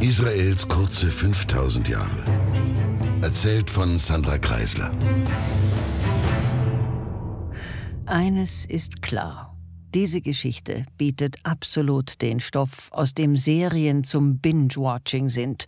Israels kurze 5000 Jahre. Erzählt von Sandra Kreisler. Eines ist klar. Diese Geschichte bietet absolut den Stoff, aus dem Serien zum Binge-Watching sind.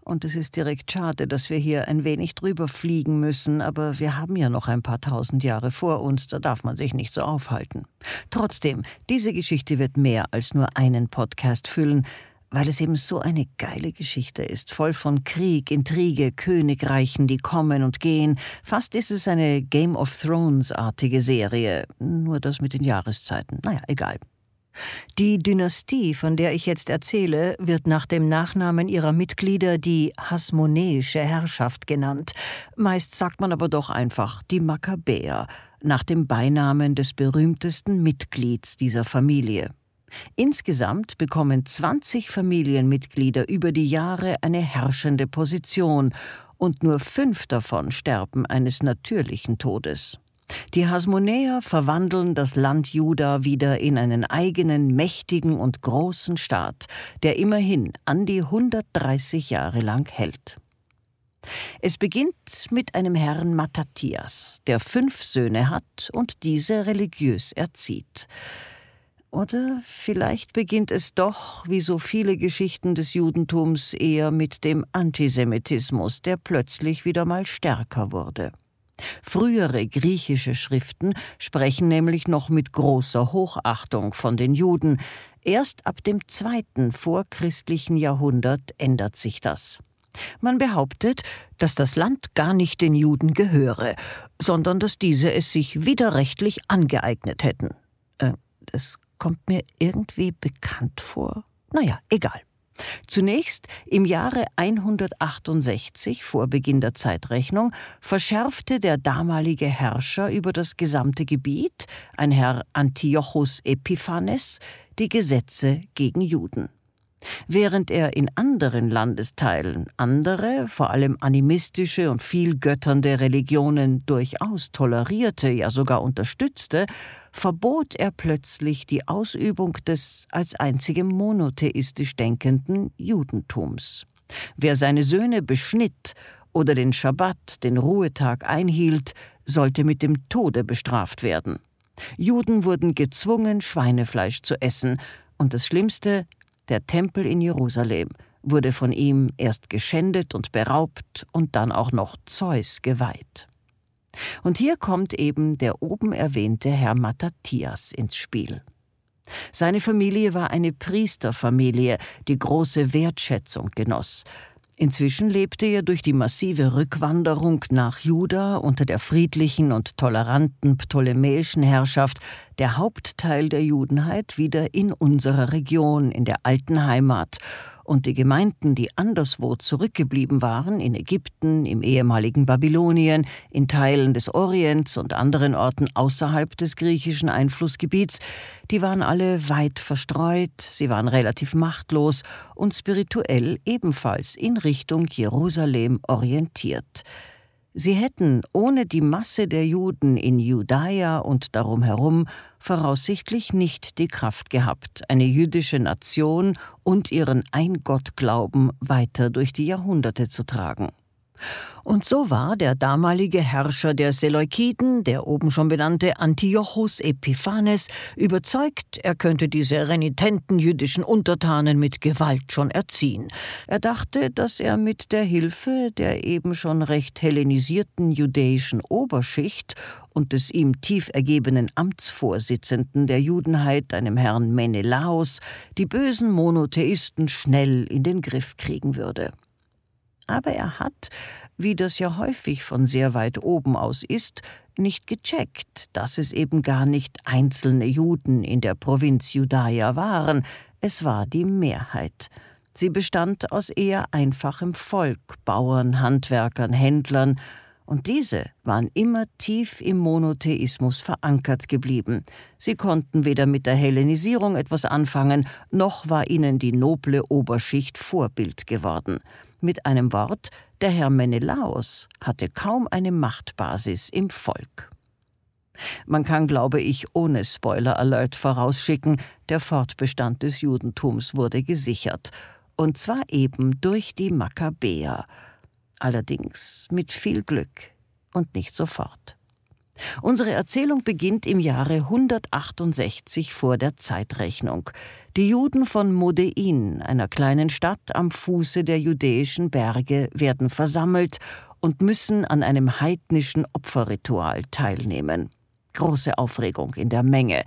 Und es ist direkt schade, dass wir hier ein wenig drüber fliegen müssen, aber wir haben ja noch ein paar tausend Jahre vor uns, da darf man sich nicht so aufhalten. Trotzdem, diese Geschichte wird mehr als nur einen Podcast füllen, weil es eben so eine geile Geschichte ist, voll von Krieg, Intrige, Königreichen, die kommen und gehen. Fast ist es eine Game of Thrones-artige Serie, nur das mit den Jahreszeiten. Naja, egal. Die Dynastie, von der ich jetzt erzähle, wird nach dem Nachnamen ihrer Mitglieder die Hasmonäische Herrschaft genannt. Meist sagt man aber doch einfach die Makkabäer, nach dem Beinamen des berühmtesten Mitglieds dieser Familie. Insgesamt bekommen 20 Familienmitglieder über die Jahre eine herrschende Position, und nur fünf davon sterben eines natürlichen Todes. Die Hasmonäer verwandeln das Land Juda wieder in einen eigenen mächtigen und großen Staat, der immerhin an die 130 Jahre lang hält. Es beginnt mit einem Herrn Matthias, der fünf Söhne hat und diese religiös erzieht. Oder vielleicht beginnt es doch, wie so viele Geschichten des Judentums, eher mit dem Antisemitismus, der plötzlich wieder mal stärker wurde. Frühere griechische Schriften sprechen nämlich noch mit großer Hochachtung von den Juden. Erst ab dem zweiten vorchristlichen Jahrhundert ändert sich das. Man behauptet, dass das Land gar nicht den Juden gehöre, sondern dass diese es sich widerrechtlich angeeignet hätten. Äh, das kommt mir irgendwie bekannt vor. Naja, egal. Zunächst im Jahre 168 vor Beginn der Zeitrechnung verschärfte der damalige Herrscher über das gesamte Gebiet, ein Herr Antiochus Epiphanes, die Gesetze gegen Juden. Während er in anderen Landesteilen andere, vor allem animistische und vielgötternde Religionen durchaus tolerierte, ja sogar unterstützte, verbot er plötzlich die Ausübung des als einzigem monotheistisch denkenden Judentums. Wer seine Söhne beschnitt oder den Schabbat, den Ruhetag einhielt, sollte mit dem Tode bestraft werden. Juden wurden gezwungen, Schweinefleisch zu essen, und das Schlimmste, der Tempel in Jerusalem wurde von ihm erst geschändet und beraubt und dann auch noch Zeus geweiht. Und hier kommt eben der oben erwähnte Herr Matthias ins Spiel. Seine Familie war eine Priesterfamilie, die große Wertschätzung genoss, Inzwischen lebte er durch die massive Rückwanderung nach Juda unter der friedlichen und toleranten ptolemäischen Herrschaft der Hauptteil der Judenheit wieder in unserer Region, in der alten Heimat, und die Gemeinden, die anderswo zurückgeblieben waren, in Ägypten, im ehemaligen Babylonien, in Teilen des Orients und anderen Orten außerhalb des griechischen Einflussgebiets, die waren alle weit verstreut, sie waren relativ machtlos und spirituell ebenfalls in Richtung Jerusalem orientiert. Sie hätten ohne die Masse der Juden in Judäa und darum herum voraussichtlich nicht die Kraft gehabt, eine jüdische Nation und ihren Eingottglauben weiter durch die Jahrhunderte zu tragen. Und so war der damalige Herrscher der Seleukiden, der oben schon benannte Antiochus Epiphanes, überzeugt, er könnte diese renitenten jüdischen Untertanen mit Gewalt schon erziehen. Er dachte, dass er mit der Hilfe der eben schon recht hellenisierten judäischen Oberschicht und des ihm tief ergebenen Amtsvorsitzenden der Judenheit, einem Herrn Menelaos, die bösen Monotheisten schnell in den Griff kriegen würde. Aber er hat, wie das ja häufig von sehr weit oben aus ist, nicht gecheckt, dass es eben gar nicht einzelne Juden in der Provinz Judaia waren, es war die Mehrheit. Sie bestand aus eher einfachem Volk, Bauern, Handwerkern, Händlern, und diese waren immer tief im Monotheismus verankert geblieben. Sie konnten weder mit der Hellenisierung etwas anfangen, noch war ihnen die noble Oberschicht Vorbild geworden. Mit einem Wort, der Herr Menelaos hatte kaum eine Machtbasis im Volk. Man kann, glaube ich, ohne Spoiler Alert vorausschicken, der Fortbestand des Judentums wurde gesichert. und zwar eben durch die Makkabäer, allerdings mit viel Glück und nicht sofort. Unsere Erzählung beginnt im Jahre 168 vor der Zeitrechnung. Die Juden von Modein, einer kleinen Stadt am Fuße der judäischen Berge, werden versammelt und müssen an einem heidnischen Opferritual teilnehmen. Große Aufregung in der Menge.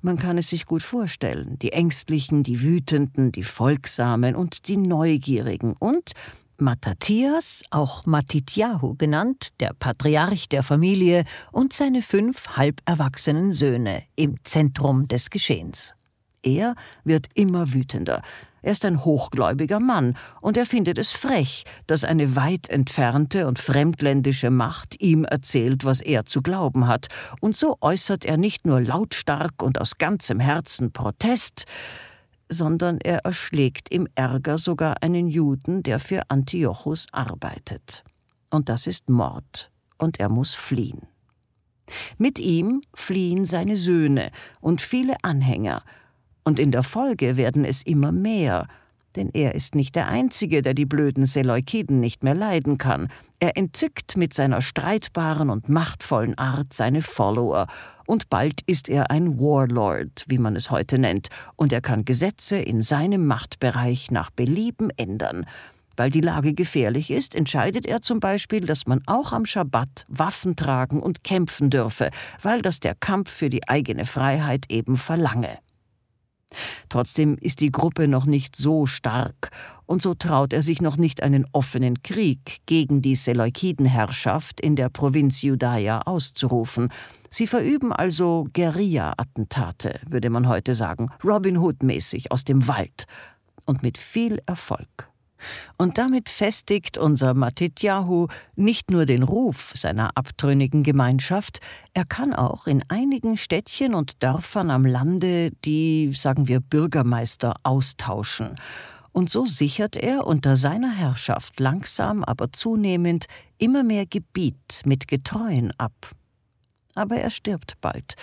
Man kann es sich gut vorstellen. Die Ängstlichen, die Wütenden, die Folgsamen und die Neugierigen und Matthias, auch Matityahu genannt, der Patriarch der Familie, und seine fünf halberwachsenen Söhne im Zentrum des Geschehens. Er wird immer wütender. Er ist ein hochgläubiger Mann, und er findet es frech, dass eine weit entfernte und fremdländische Macht ihm erzählt, was er zu glauben hat, und so äußert er nicht nur lautstark und aus ganzem Herzen Protest, sondern er erschlägt im Ärger sogar einen Juden, der für Antiochus arbeitet. Und das ist Mord, und er muss fliehen. Mit ihm fliehen seine Söhne und viele Anhänger, und in der Folge werden es immer mehr, denn er ist nicht der Einzige, der die blöden Seleukiden nicht mehr leiden kann. Er entzückt mit seiner streitbaren und machtvollen Art seine Follower, und bald ist er ein Warlord, wie man es heute nennt, und er kann Gesetze in seinem Machtbereich nach Belieben ändern. Weil die Lage gefährlich ist, entscheidet er zum Beispiel, dass man auch am Schabbat Waffen tragen und kämpfen dürfe, weil das der Kampf für die eigene Freiheit eben verlange. Trotzdem ist die Gruppe noch nicht so stark, und so traut er sich noch nicht einen offenen Krieg gegen die Seleukidenherrschaft in der Provinz Judaia auszurufen. Sie verüben also Guerilla-Attentate, würde man heute sagen, Robin Hood-mäßig aus dem Wald, und mit viel Erfolg. Und damit festigt unser Matityahu nicht nur den Ruf seiner abtrünnigen Gemeinschaft, er kann auch in einigen Städtchen und Dörfern am Lande die, sagen wir, Bürgermeister austauschen. Und so sichert er unter seiner Herrschaft langsam, aber zunehmend immer mehr Gebiet mit Getreuen ab. Aber er stirbt bald,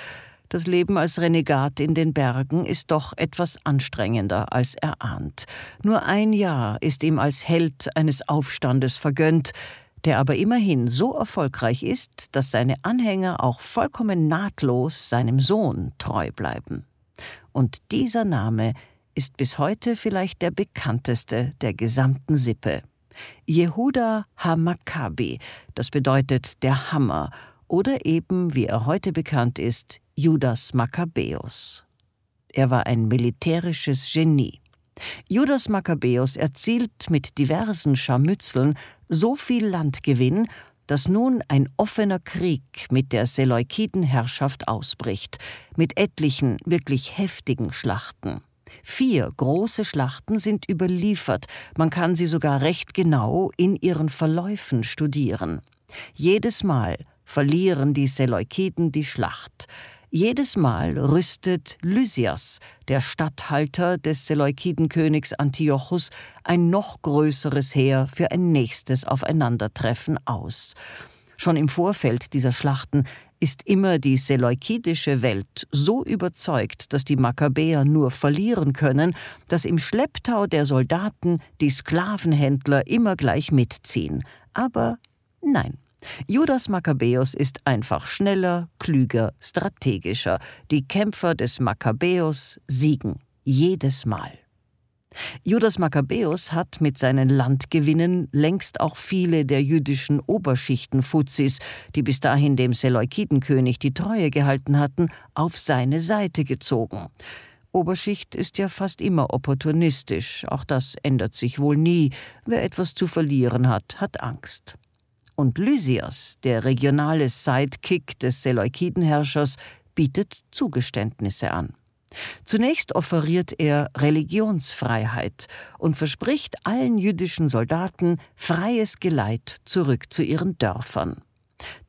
das Leben als Renegat in den Bergen ist doch etwas anstrengender, als er ahnt. Nur ein Jahr ist ihm als Held eines Aufstandes vergönnt, der aber immerhin so erfolgreich ist, dass seine Anhänger auch vollkommen nahtlos seinem Sohn treu bleiben. Und dieser Name ist bis heute vielleicht der bekannteste der gesamten Sippe. Jehuda HaMaccabi, das bedeutet der Hammer, oder eben, wie er heute bekannt ist, Judas Makkabäus. Er war ein militärisches Genie. Judas Makkabäus erzielt mit diversen Scharmützeln so viel Landgewinn, dass nun ein offener Krieg mit der Seleukidenherrschaft ausbricht, mit etlichen wirklich heftigen Schlachten. Vier große Schlachten sind überliefert, man kann sie sogar recht genau in ihren Verläufen studieren. Jedes Mal verlieren die Seleukiden die Schlacht. Jedes Mal rüstet Lysias, der Statthalter des Seleukidenkönigs Antiochus, ein noch größeres Heer für ein nächstes Aufeinandertreffen aus. Schon im Vorfeld dieser Schlachten ist immer die seleukidische Welt so überzeugt, dass die Makkabäer nur verlieren können, dass im Schlepptau der Soldaten die Sklavenhändler immer gleich mitziehen. Aber nein, Judas Makkabäus ist einfach schneller, klüger, strategischer. Die Kämpfer des Makkabäus siegen jedes Mal. Judas Makkabäus hat mit seinen Landgewinnen längst auch viele der jüdischen Oberschichtenfuzis, die bis dahin dem Seleukidenkönig die Treue gehalten hatten, auf seine Seite gezogen. Oberschicht ist ja fast immer opportunistisch, auch das ändert sich wohl nie. Wer etwas zu verlieren hat, hat Angst und Lysias, der regionale Sidekick des Seleukidenherrschers, bietet Zugeständnisse an. Zunächst offeriert er Religionsfreiheit und verspricht allen jüdischen Soldaten freies Geleit zurück zu ihren Dörfern.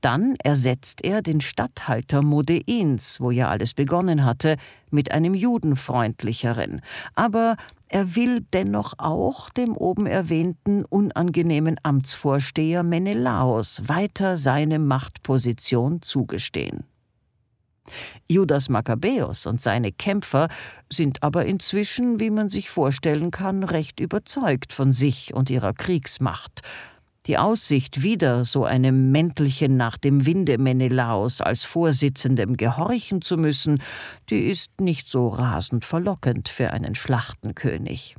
Dann ersetzt er den Statthalter Modeins, wo ja alles begonnen hatte, mit einem judenfreundlicheren. Aber er will dennoch auch dem oben erwähnten unangenehmen Amtsvorsteher Menelaos weiter seine Machtposition zugestehen. Judas Makkabäus und seine Kämpfer sind aber inzwischen, wie man sich vorstellen kann, recht überzeugt von sich und ihrer Kriegsmacht. Die Aussicht, wieder so einem Mäntelchen nach dem Winde Menelaos als Vorsitzendem gehorchen zu müssen, die ist nicht so rasend verlockend für einen Schlachtenkönig.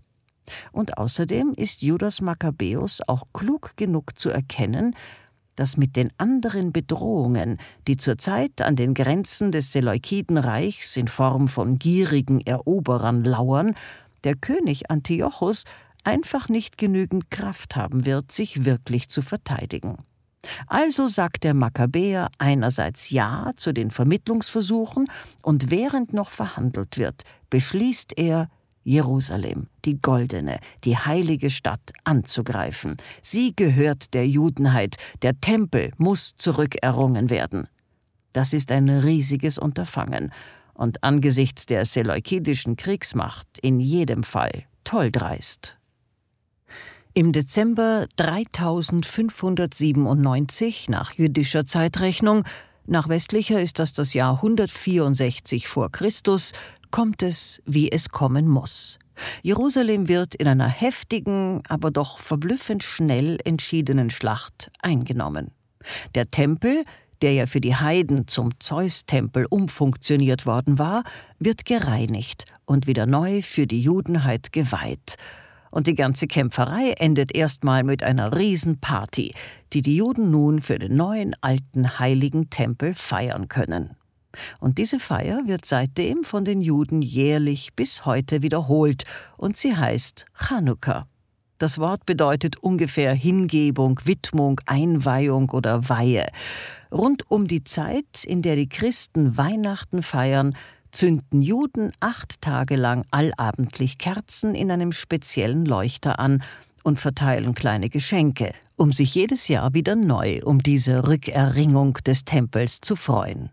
Und außerdem ist Judas Makkabäus auch klug genug zu erkennen, dass mit den anderen Bedrohungen, die zurzeit an den Grenzen des Seleukidenreichs in Form von gierigen Eroberern lauern, der König Antiochus einfach nicht genügend Kraft haben wird, sich wirklich zu verteidigen. Also sagt der Makkabäer einerseits Ja zu den Vermittlungsversuchen und während noch verhandelt wird, beschließt er, Jerusalem, die goldene, die heilige Stadt, anzugreifen. Sie gehört der Judenheit, der Tempel muss zurückerrungen werden. Das ist ein riesiges Unterfangen und angesichts der seleukidischen Kriegsmacht in jedem Fall tolldreist. Im Dezember 3597 nach jüdischer Zeitrechnung, nach westlicher ist das das Jahr 164 vor Christus, kommt es, wie es kommen muss. Jerusalem wird in einer heftigen, aber doch verblüffend schnell entschiedenen Schlacht eingenommen. Der Tempel, der ja für die Heiden zum Zeus-Tempel umfunktioniert worden war, wird gereinigt und wieder neu für die Judenheit geweiht. Und die ganze Kämpferei endet erstmal mit einer Riesenparty, die die Juden nun für den neuen alten heiligen Tempel feiern können. Und diese Feier wird seitdem von den Juden jährlich bis heute wiederholt, und sie heißt Chanukka. Das Wort bedeutet ungefähr Hingebung, Widmung, Einweihung oder Weihe. Rund um die Zeit, in der die Christen Weihnachten feiern, zünden Juden acht Tage lang allabendlich Kerzen in einem speziellen Leuchter an und verteilen kleine Geschenke, um sich jedes Jahr wieder neu um diese Rückerringung des Tempels zu freuen.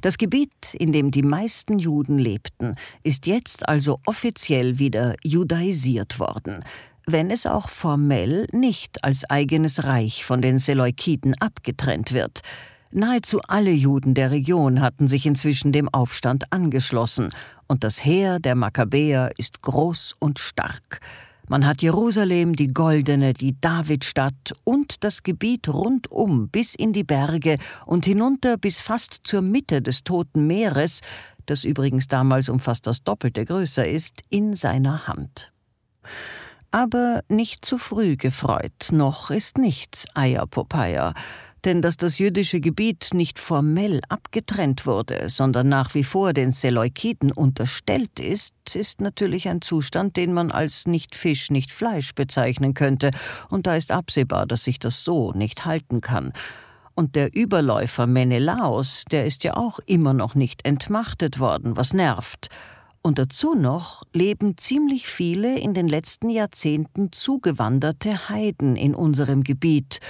Das Gebiet, in dem die meisten Juden lebten, ist jetzt also offiziell wieder judaisiert worden, wenn es auch formell nicht als eigenes Reich von den Seleukiden abgetrennt wird. Nahezu alle Juden der Region hatten sich inzwischen dem Aufstand angeschlossen, und das Heer der Makkabäer ist groß und stark. Man hat Jerusalem, die goldene, die Davidstadt und das Gebiet rundum bis in die Berge und hinunter bis fast zur Mitte des Toten Meeres, das übrigens damals um fast das Doppelte größer ist, in seiner Hand. Aber nicht zu früh gefreut, noch ist nichts Eierpopeia denn dass das jüdische Gebiet nicht formell abgetrennt wurde, sondern nach wie vor den Seleukiden unterstellt ist, ist natürlich ein Zustand, den man als nicht Fisch, nicht Fleisch bezeichnen könnte, und da ist absehbar, dass sich das so nicht halten kann. Und der Überläufer Menelaos, der ist ja auch immer noch nicht entmachtet worden, was nervt. Und dazu noch leben ziemlich viele in den letzten Jahrzehnten zugewanderte Heiden in unserem Gebiet,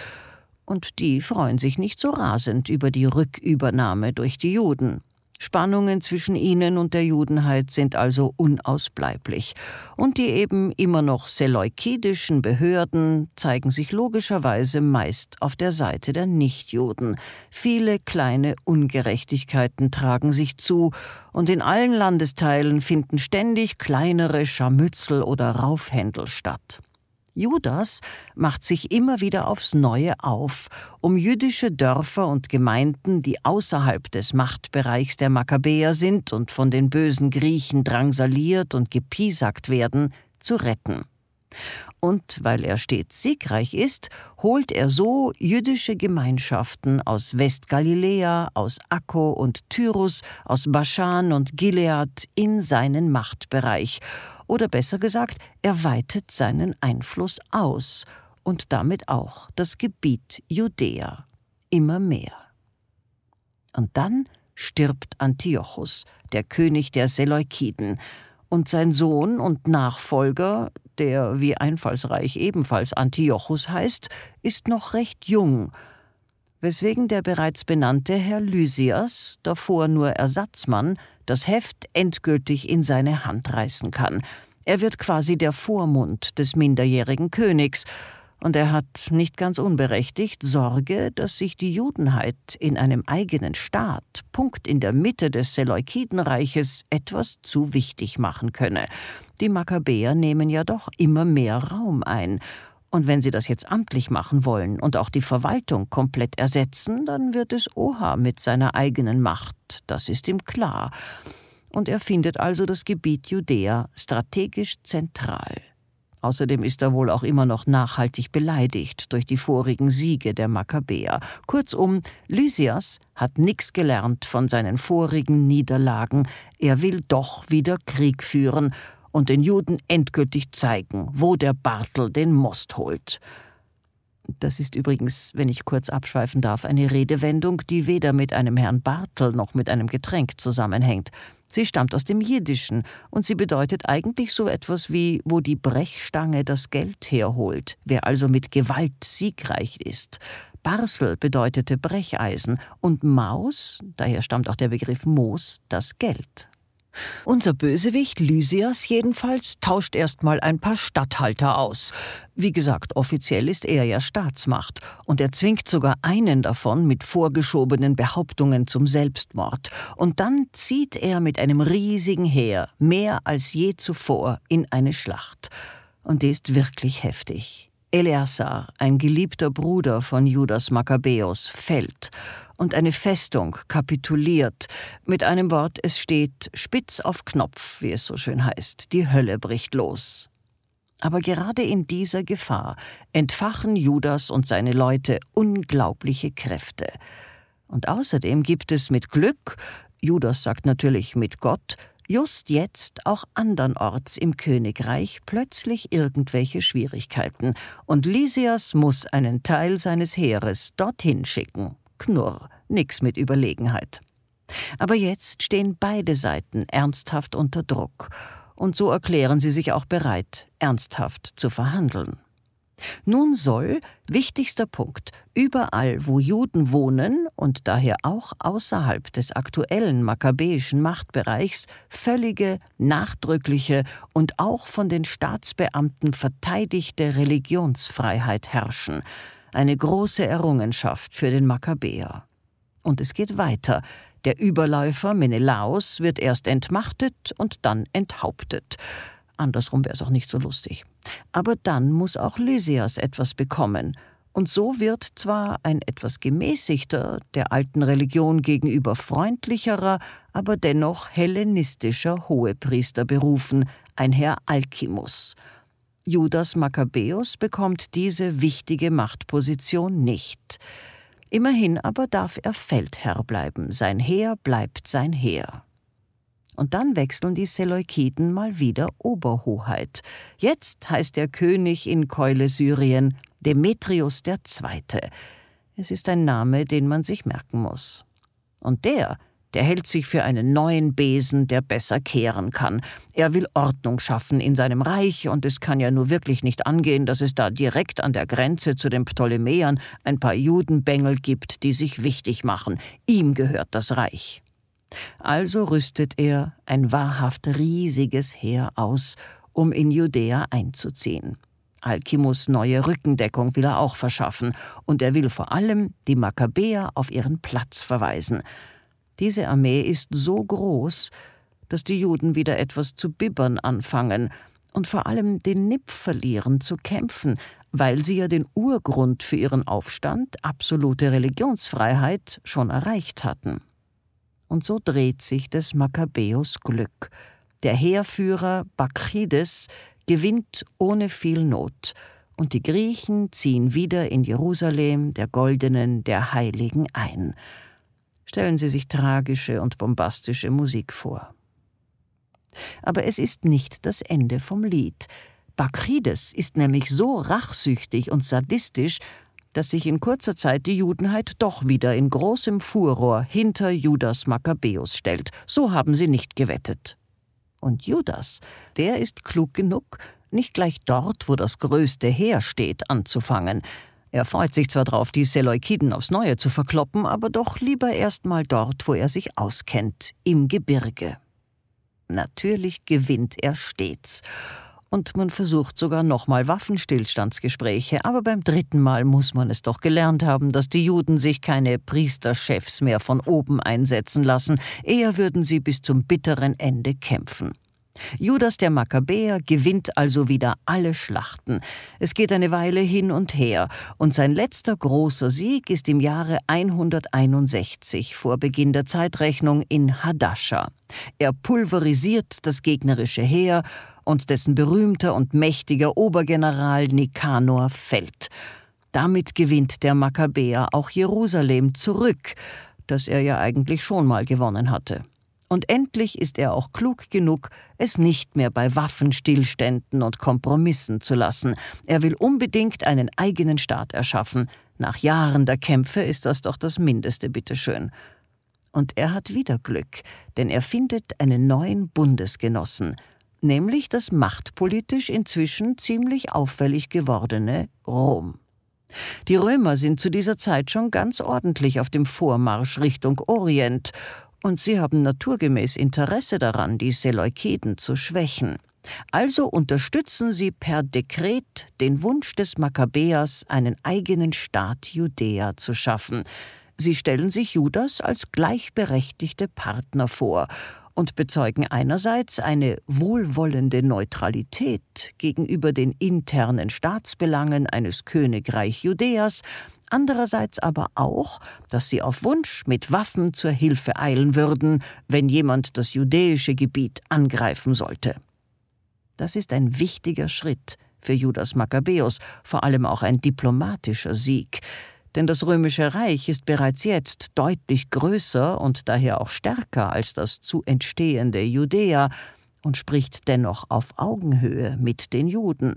und die freuen sich nicht so rasend über die Rückübernahme durch die Juden. Spannungen zwischen ihnen und der Judenheit sind also unausbleiblich, und die eben immer noch seleukidischen Behörden zeigen sich logischerweise meist auf der Seite der Nichtjuden. Viele kleine Ungerechtigkeiten tragen sich zu, und in allen Landesteilen finden ständig kleinere Scharmützel oder Raufhändel statt. Judas macht sich immer wieder aufs Neue auf, um jüdische Dörfer und Gemeinden, die außerhalb des Machtbereichs der Makkabäer sind und von den bösen Griechen drangsaliert und gepiesackt werden, zu retten. Und weil er stets siegreich ist, holt er so jüdische Gemeinschaften aus Westgaliläa, aus Akko und Tyrus, aus Baschan und Gilead in seinen Machtbereich oder besser gesagt, er weitet seinen Einfluss aus und damit auch das Gebiet Judäa immer mehr. Und dann stirbt Antiochus, der König der Seleukiden, und sein Sohn und Nachfolger, der wie einfallsreich ebenfalls Antiochus heißt, ist noch recht jung, weswegen der bereits benannte Herr Lysias, davor nur Ersatzmann, das Heft endgültig in seine Hand reißen kann. Er wird quasi der Vormund des minderjährigen Königs, und er hat nicht ganz unberechtigt Sorge, dass sich die Judenheit in einem eigenen Staat, Punkt in der Mitte des Seleukidenreiches, etwas zu wichtig machen könne. Die Makkabäer nehmen ja doch immer mehr Raum ein, und wenn sie das jetzt amtlich machen wollen und auch die Verwaltung komplett ersetzen, dann wird es Oha mit seiner eigenen Macht, das ist ihm klar. Und er findet also das Gebiet Judäa strategisch zentral. Außerdem ist er wohl auch immer noch nachhaltig beleidigt durch die vorigen Siege der Makkabäer. Kurzum, Lysias hat nichts gelernt von seinen vorigen Niederlagen. Er will doch wieder Krieg führen und den Juden endgültig zeigen, wo der Bartel den Most holt. Das ist übrigens, wenn ich kurz abschweifen darf, eine Redewendung, die weder mit einem Herrn Bartel noch mit einem Getränk zusammenhängt. Sie stammt aus dem Jiddischen und sie bedeutet eigentlich so etwas wie, wo die Brechstange das Geld herholt, wer also mit Gewalt siegreich ist. Barsel bedeutete Brecheisen und Maus, daher stammt auch der Begriff Moos, das Geld. Unser Bösewicht Lysias jedenfalls tauscht erstmal ein paar Statthalter aus. Wie gesagt, offiziell ist er ja Staatsmacht und er zwingt sogar einen davon mit vorgeschobenen Behauptungen zum Selbstmord. Und dann zieht er mit einem riesigen Heer, mehr als je zuvor, in eine Schlacht. Und die ist wirklich heftig. Eleazar, ein geliebter Bruder von Judas Makkabäus, fällt und eine Festung kapituliert. Mit einem Wort, es steht spitz auf Knopf, wie es so schön heißt. Die Hölle bricht los. Aber gerade in dieser Gefahr entfachen Judas und seine Leute unglaubliche Kräfte. Und außerdem gibt es mit Glück, Judas sagt natürlich mit Gott, just jetzt auch andernorts im Königreich plötzlich irgendwelche Schwierigkeiten, und Lysias muss einen Teil seines Heeres dorthin schicken. Knurr, nix mit Überlegenheit. Aber jetzt stehen beide Seiten ernsthaft unter Druck, und so erklären sie sich auch bereit, ernsthaft zu verhandeln. Nun soll, wichtigster Punkt, überall, wo Juden wohnen und daher auch außerhalb des aktuellen makkabäischen Machtbereichs, völlige, nachdrückliche und auch von den Staatsbeamten verteidigte Religionsfreiheit herrschen, eine große Errungenschaft für den Makkabäer. Und es geht weiter. Der Überläufer Menelaos wird erst entmachtet und dann enthauptet. Andersrum wäre es auch nicht so lustig. Aber dann muss auch Lysias etwas bekommen. Und so wird zwar ein etwas gemäßigter, der alten Religion gegenüber freundlicherer, aber dennoch hellenistischer Hohepriester berufen, ein Herr Alkimus. Judas Makkabäus bekommt diese wichtige Machtposition nicht. Immerhin aber darf er Feldherr bleiben, sein Heer bleibt sein Heer. Und dann wechseln die Seleukiden mal wieder Oberhoheit. Jetzt heißt der König in Keule Syrien Demetrius II. Es ist ein Name, den man sich merken muss. Und der der hält sich für einen neuen Besen, der besser kehren kann. Er will Ordnung schaffen in seinem Reich, und es kann ja nur wirklich nicht angehen, dass es da direkt an der Grenze zu den Ptolemäern ein paar Judenbengel gibt, die sich wichtig machen. Ihm gehört das Reich. Also rüstet er ein wahrhaft riesiges Heer aus, um in Judäa einzuziehen. Alkimus neue Rückendeckung will er auch verschaffen, und er will vor allem die Makkabäer auf ihren Platz verweisen. Diese Armee ist so groß, dass die Juden wieder etwas zu bibbern anfangen und vor allem den Nipp verlieren zu kämpfen, weil sie ja den Urgrund für ihren Aufstand, absolute Religionsfreiheit, schon erreicht hatten. Und so dreht sich des Makkabäus Glück. Der Heerführer Bakrides gewinnt ohne viel Not, und die Griechen ziehen wieder in Jerusalem der goldenen, der Heiligen ein stellen Sie sich tragische und bombastische Musik vor. Aber es ist nicht das Ende vom Lied. Bakrides ist nämlich so rachsüchtig und sadistisch, dass sich in kurzer Zeit die Judenheit doch wieder in großem Furor hinter Judas Makkabäus stellt. So haben sie nicht gewettet. Und Judas, der ist klug genug, nicht gleich dort, wo das größte Heer steht, anzufangen, er freut sich zwar drauf, die Seleukiden aufs Neue zu verkloppen, aber doch lieber erst mal dort, wo er sich auskennt, im Gebirge. Natürlich gewinnt er stets. und man versucht sogar nochmal Waffenstillstandsgespräche, aber beim dritten Mal muss man es doch gelernt haben, dass die Juden sich keine Priesterchefs mehr von oben einsetzen lassen, eher würden sie bis zum bitteren Ende kämpfen. Judas der Makkabäer gewinnt also wieder alle Schlachten. Es geht eine Weile hin und her, und sein letzter großer Sieg ist im Jahre 161 vor Beginn der Zeitrechnung in Hadascha. Er pulverisiert das gegnerische Heer und dessen berühmter und mächtiger Obergeneral Nikanor fällt. Damit gewinnt der Makkabäer auch Jerusalem zurück, das er ja eigentlich schon mal gewonnen hatte. Und endlich ist er auch klug genug, es nicht mehr bei Waffenstillständen und Kompromissen zu lassen. Er will unbedingt einen eigenen Staat erschaffen. Nach Jahren der Kämpfe ist das doch das Mindeste, bitteschön. Und er hat wieder Glück, denn er findet einen neuen Bundesgenossen, nämlich das machtpolitisch inzwischen ziemlich auffällig gewordene Rom. Die Römer sind zu dieser Zeit schon ganz ordentlich auf dem Vormarsch Richtung Orient, und sie haben naturgemäß Interesse daran, die Seleukiden zu schwächen. Also unterstützen sie per Dekret den Wunsch des Makkabäers, einen eigenen Staat Judäa zu schaffen. Sie stellen sich Judas als gleichberechtigte Partner vor und bezeugen einerseits eine wohlwollende Neutralität gegenüber den internen Staatsbelangen eines Königreich Judäas, andererseits aber auch, dass sie auf Wunsch mit Waffen zur Hilfe eilen würden, wenn jemand das judäische Gebiet angreifen sollte. Das ist ein wichtiger Schritt für Judas Makkabäus, vor allem auch ein diplomatischer Sieg, denn das römische Reich ist bereits jetzt deutlich größer und daher auch stärker als das zu entstehende Judäa und spricht dennoch auf Augenhöhe mit den Juden.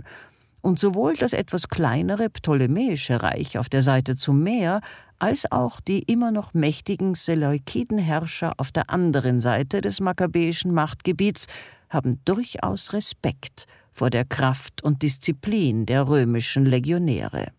Und sowohl das etwas kleinere ptolemäische Reich auf der Seite zum Meer als auch die immer noch mächtigen Seleukidenherrscher auf der anderen Seite des makkabäischen Machtgebiets haben durchaus Respekt vor der Kraft und Disziplin der römischen Legionäre.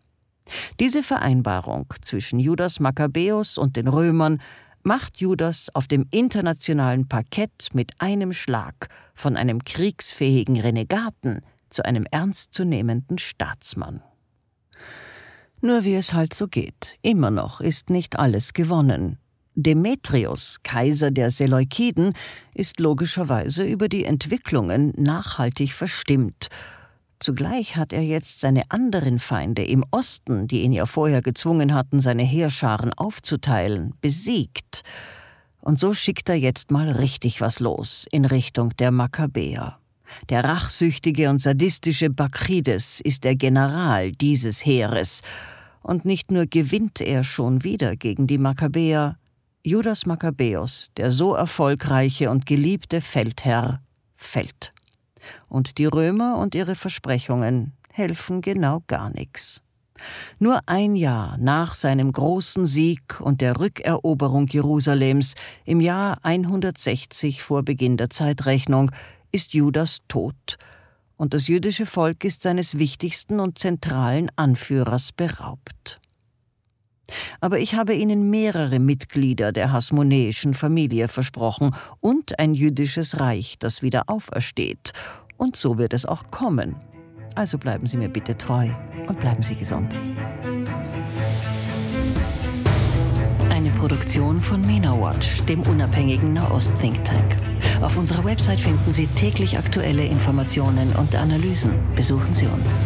Diese Vereinbarung zwischen Judas Makkabäus und den Römern macht Judas auf dem internationalen Parkett mit einem Schlag von einem kriegsfähigen Renegaten zu einem ernstzunehmenden Staatsmann. Nur wie es halt so geht, immer noch ist nicht alles gewonnen. Demetrius, Kaiser der Seleukiden, ist logischerweise über die Entwicklungen nachhaltig verstimmt Zugleich hat er jetzt seine anderen Feinde im Osten, die ihn ja vorher gezwungen hatten, seine Heerscharen aufzuteilen, besiegt. Und so schickt er jetzt mal richtig was los in Richtung der Makkabäer. Der rachsüchtige und sadistische Bakrides ist der General dieses Heeres. Und nicht nur gewinnt er schon wieder gegen die Makkabäer, Judas Makkabäus, der so erfolgreiche und geliebte Feldherr, fällt. Und die Römer und ihre Versprechungen helfen genau gar nichts. Nur ein Jahr nach seinem großen Sieg und der Rückeroberung Jerusalems im Jahr 160 vor Beginn der Zeitrechnung ist Judas tot und das jüdische Volk ist seines wichtigsten und zentralen Anführers beraubt. Aber ich habe Ihnen mehrere Mitglieder der hasmonäischen Familie versprochen und ein jüdisches Reich, das wieder aufersteht. Und so wird es auch kommen. Also bleiben Sie mir bitte treu und bleiben Sie gesund. Eine Produktion von MENA Watch, dem unabhängigen Nahost-Think Tank. Auf unserer Website finden Sie täglich aktuelle Informationen und Analysen. Besuchen Sie uns.